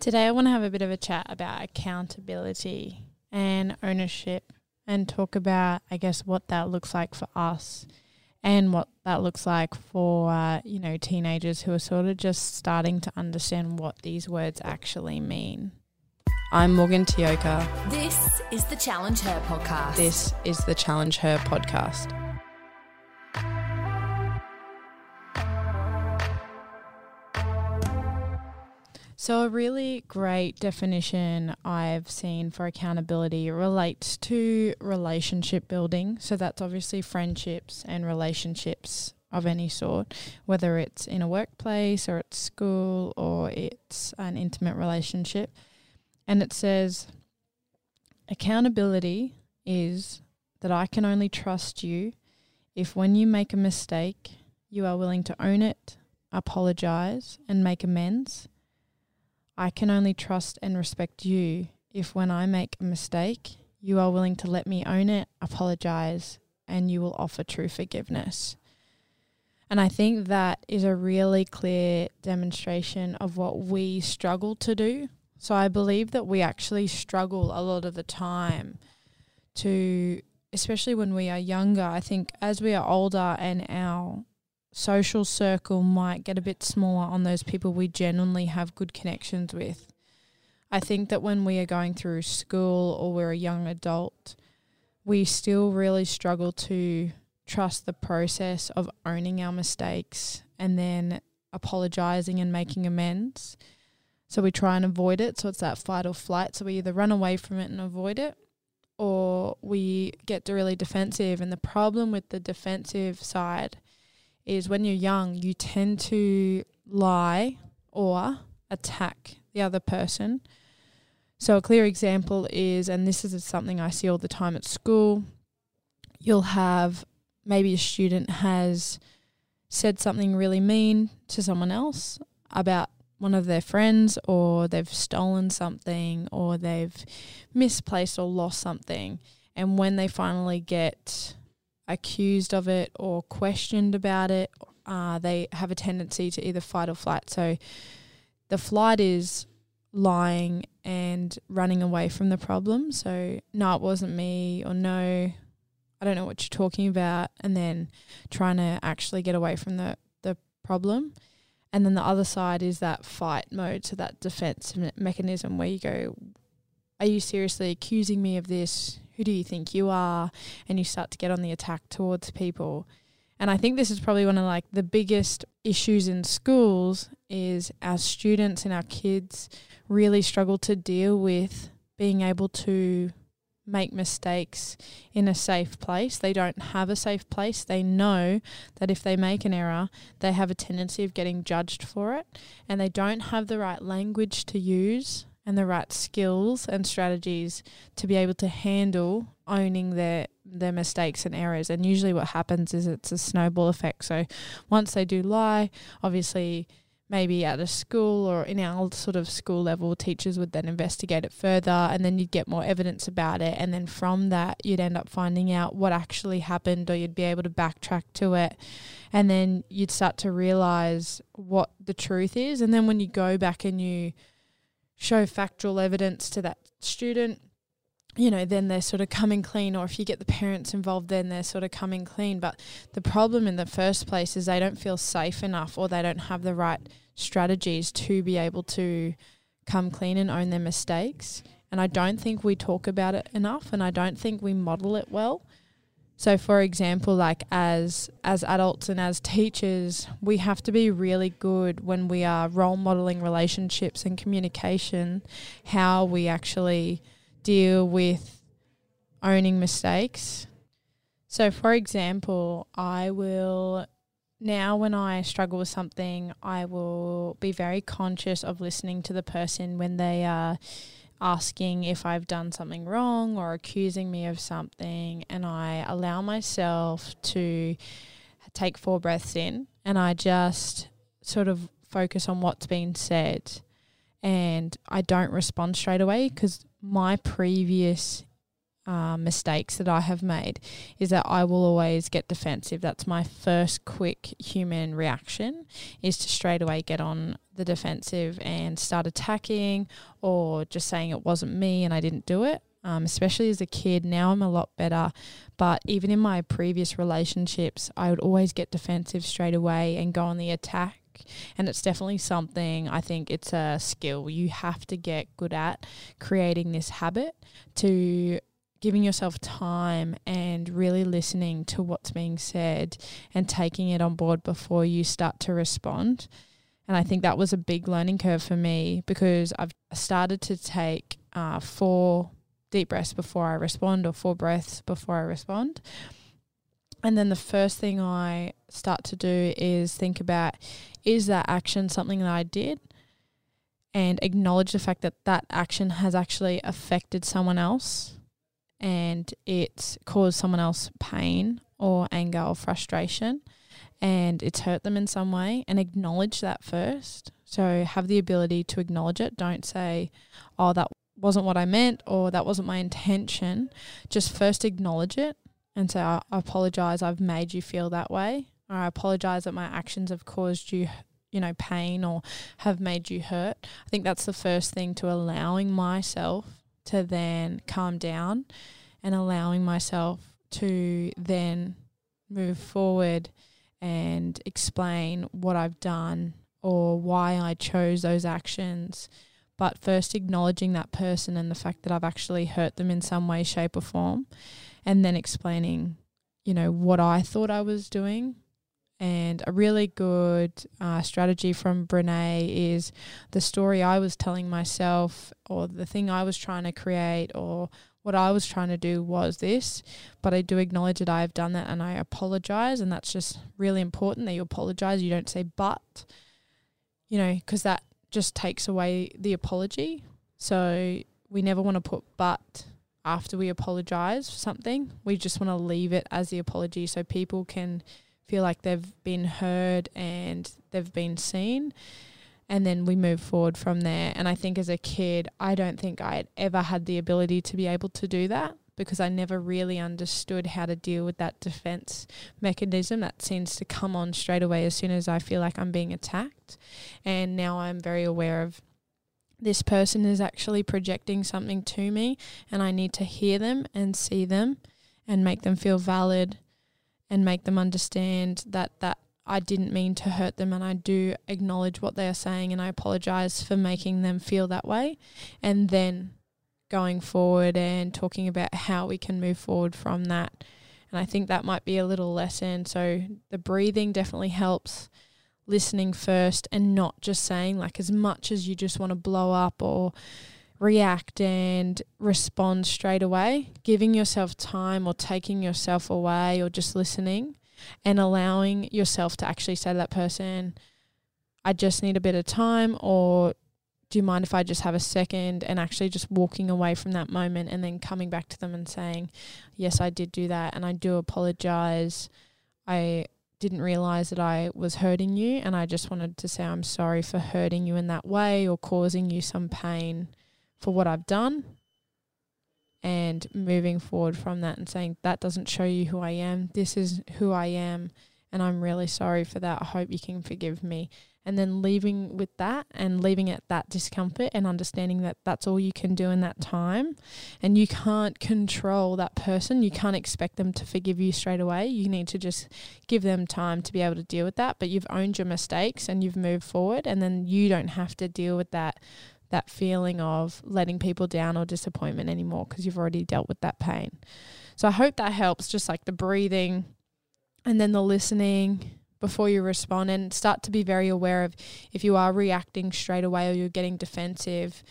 Today, I want to have a bit of a chat about accountability and ownership and talk about, I guess, what that looks like for us and what that looks like for, uh, you know, teenagers who are sort of just starting to understand what these words actually mean. I'm Morgan Tioka. This is the Challenge Her podcast. This is the Challenge Her podcast. So, a really great definition I've seen for accountability relates to relationship building. So, that's obviously friendships and relationships of any sort, whether it's in a workplace or at school or it's an intimate relationship. And it says, accountability is that I can only trust you if when you make a mistake, you are willing to own it, apologize, and make amends I can only trust and respect you if when I make a mistake, you are willing to let me own it, apologize, and you will offer true forgiveness. And I think that is a really clear demonstration of what we struggle to do. So I believe that we actually struggle a lot of the time to, especially when we are younger. I think as we are older and our social circle might get a bit smaller on those people we genuinely have good connections with. I think that when we are going through school or we're a young adult, we still really struggle to trust the process of owning our mistakes and then apologizing and making amends. So we try and avoid it. So it's that fight or flight. So we either run away from it and avoid it or we get really defensive. And the problem with the defensive side is when you're young, you tend to lie or attack the other person. So, a clear example is, and this is something I see all the time at school, you'll have maybe a student has said something really mean to someone else about one of their friends, or they've stolen something, or they've misplaced or lost something. And when they finally get accused of it or questioned about it, uh, they have a tendency to either fight or flight. So the flight is lying and running away from the problem. So, no, it wasn't me, or no, I don't know what you're talking about, and then trying to actually get away from the, the problem. And then the other side is that fight mode, so that defense mechanism where you go, Are you seriously accusing me of this? Who do you think you are? And you start to get on the attack towards people. And I think this is probably one of like the biggest issues in schools is our students and our kids really struggle to deal with being able to make mistakes in a safe place. They don't have a safe place. They know that if they make an error, they have a tendency of getting judged for it and they don't have the right language to use and the right skills and strategies to be able to handle owning their their mistakes and errors. And usually what happens is it's a snowball effect. So once they do lie obviously maybe at a school or in our sort of school level teachers would then investigate it further and then you'd get more evidence about it. And then from that you'd end up finding out what actually happened or you'd be able to backtrack to it. And then you'd start to realize what the truth is. And then when you go back and you show factual evidence to that student, you know, then they're sort of coming clean. Or if you get the parents involved, then they're sort of coming clean. But the problem in the first place is they don't feel safe enough or they don't have the right strategies to be able to come clean and own their mistakes. And I don't think we talk about it enough and I don't think we model it well. So for example, like as as adults and as teachers, we have to be really good when we are role modeling relationships and communication how we actually deal with owning mistakes. So for example, I will now when I struggle with something, I will be very conscious of listening to the person when they are asking if I've done something wrong or accusing me of something, and I allow myself to take four breaths in and I just sort of focus on what's been said. And I don't respond straight away because my previous uh, mistakes that I have made is that I will always get defensive. That's my first quick human reaction is to straight away get on the defensive and start attacking or just saying it wasn't me and I didn't do it. Um, especially as a kid, now I'm a lot better. But even in my previous relationships, I would always get defensive straight away and go on the attack and it's definitely something I think it's a skill you have to get good at creating this habit to giving yourself time and really listening to what's being said and taking it on board before you start to respond. And I think that was a big learning curve for me because I've started to take uh, four deep breaths before I respond or four breaths before I respond. And then the first thing I start to do is think about is that action something that I did? And acknowledge the fact that that action has actually affected someone else and it's caused someone else pain or anger or frustration and it's hurt them in some way and acknowledge that first. So have the ability to acknowledge it. Don't say, oh, that wasn't what I meant or that wasn't my intention. Just first acknowledge it and say, I apologize, I've made you feel that way. Or I apologize that my actions have caused you, you know, pain or have made you hurt. I think that's the first thing to allowing myself to then calm down and allowing myself to then move forward and explain what I've done or why I chose those actions. But first, acknowledging that person and the fact that I've actually hurt them in some way, shape, or form, and then explaining, you know, what I thought I was doing. And a really good uh, strategy from Brene is the story I was telling myself, or the thing I was trying to create, or what I was trying to do was this, but I do acknowledge that I have done that and I apologize. And that's just really important that you apologize. You don't say but, you know, because that just takes away the apology. So we never want to put but after we apologize for something. We just want to leave it as the apology so people can feel like they've been heard and they've been seen and then we move forward from there. And I think as a kid, I don't think I had ever had the ability to be able to do that because I never really understood how to deal with that defense mechanism that seems to come on straight away as soon as I feel like I'm being attacked. And now I'm very aware of this person is actually projecting something to me and I need to hear them and see them and make them feel valid and make them understand that that I didn't mean to hurt them and I do acknowledge what they are saying and I apologize for making them feel that way. And then going forward and talking about how we can move forward from that. And I think that might be a little lesson. So the breathing definitely helps listening first and not just saying like as much as you just want to blow up or react and respond straight away, giving yourself time or taking yourself away or just listening and allowing yourself to actually say to that person, I just need a bit of time, or do you mind if I just have a second? And actually just walking away from that moment and then coming back to them and saying, Yes, I did do that, and I do apologize. I didn't realize that I was hurting you, and I just wanted to say I'm sorry for hurting you in that way or causing you some pain for what I've done and moving forward from that and saying that doesn't show you who I am. This is who I am and I'm really sorry for that. I hope you can forgive me. And then leaving with that and leaving at that discomfort and understanding that that's all you can do in that time. And you can't control that person. You can't expect them to forgive you straight away. You need to just give them time to be able to deal with that. But you've owned your mistakes and you've moved forward. And then you don't have to deal with that that feeling of letting people down or disappointment anymore because you've already dealt with that pain. So I hope that helps, just like the breathing and then the listening before you respond and start to be very aware of if you are reacting straight away or you're getting defensive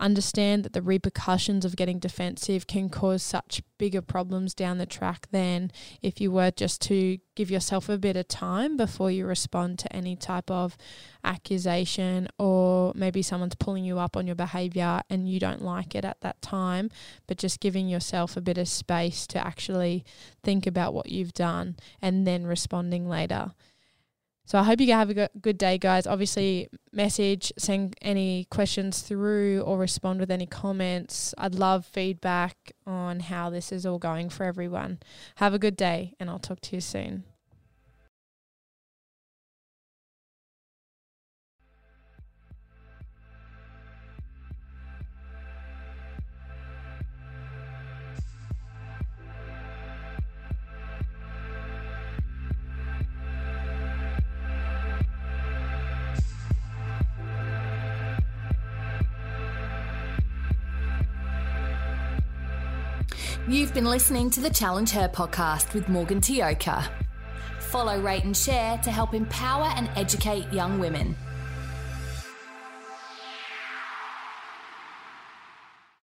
understand that the repercussions of getting defensive can cause such bigger problems down the track than if you were just to give yourself a bit of time before you respond to any type of accusation or maybe someone's pulling you up on your behavior and you don't like it at that time but just giving yourself a bit of space to actually think about what you've done and then responding later So I hope you have a good day, guys. Obviously, message, send any questions through, or respond with any comments. I'd love feedback on how this is all going for everyone. Have a good day, and I'll talk to you soon. You've been listening to the Challenge Her podcast with Morgan Tioka. Follow, rate, and share to help empower and educate young women.